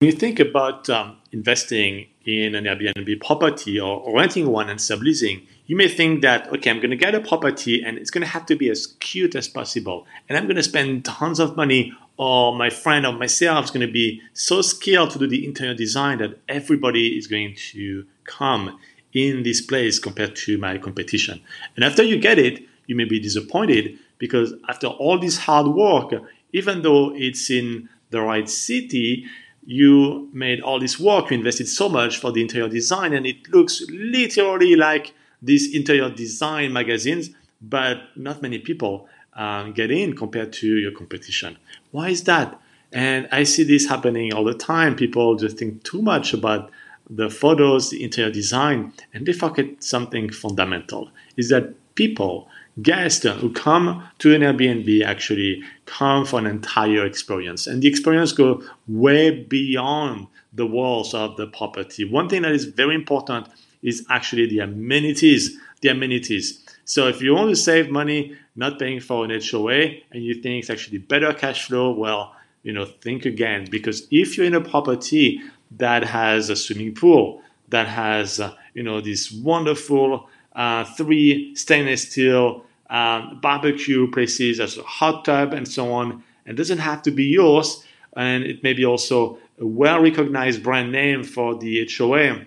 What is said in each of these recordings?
When you think about um, investing in an Airbnb property or renting one and subleasing, you may think that, okay, I'm going to get a property and it's going to have to be as cute as possible. And I'm going to spend tons of money, or my friend or myself is going to be so skilled to do the interior design that everybody is going to come in this place compared to my competition. And after you get it, you may be disappointed because after all this hard work, even though it's in the right city, you made all this work, you invested so much for the interior design, and it looks literally like these interior design magazines, but not many people uh, get in compared to your competition. Why is that? And I see this happening all the time. People just think too much about the photos, the interior design, and they forget something fundamental is that people guests who come to an Airbnb actually come for an entire experience. And the experience go way beyond the walls of the property. One thing that is very important is actually the amenities. The amenities. So if you want to save money not paying for an HOA and you think it's actually better cash flow, well, you know, think again because if you're in a property that has a swimming pool, that has, uh, you know, this wonderful uh, three stainless steel um, barbecue places as a hot tub and so on. It doesn't have to be yours, and it may be also a well recognized brand name for the HOA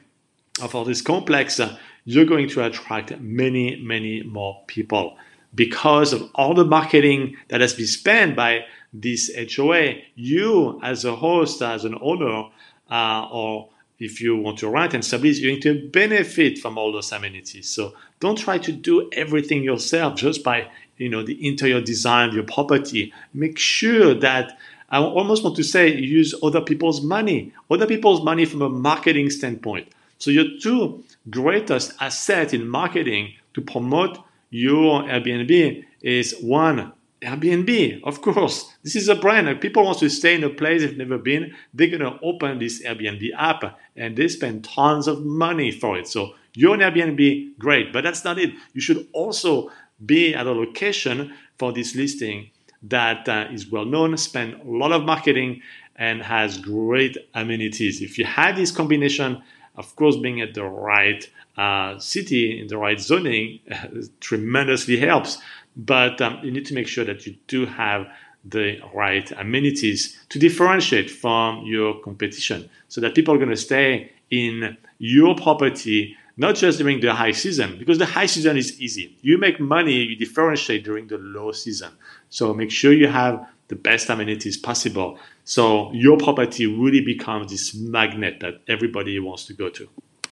or for this complex. Uh, you're going to attract many, many more people because of all the marketing that has been spent by this HOA. You, as a host, as an owner, uh, or if you want to rent and sublease, you're going to benefit from all those amenities. So don't try to do everything yourself just by you know the interior design of your property. Make sure that I almost want to say use other people's money, other people's money from a marketing standpoint. So your two greatest assets in marketing to promote your Airbnb is one Airbnb, of course. This is a brand. If people want to stay in a place they've never been, they're going to open this Airbnb app and they spend tons of money for it. So you're an Airbnb, great. But that's not it. You should also be at a location for this listing that uh, is well known, spend a lot of marketing, and has great amenities. If you have this combination, of course, being at the right uh, city in the right zoning uh, tremendously helps. But um, you need to make sure that you do have the right amenities to differentiate from your competition so that people are going to stay in your property not just during the high season because the high season is easy you make money you differentiate during the low season so make sure you have the best amenities possible. So your property really becomes this magnet that everybody wants to go to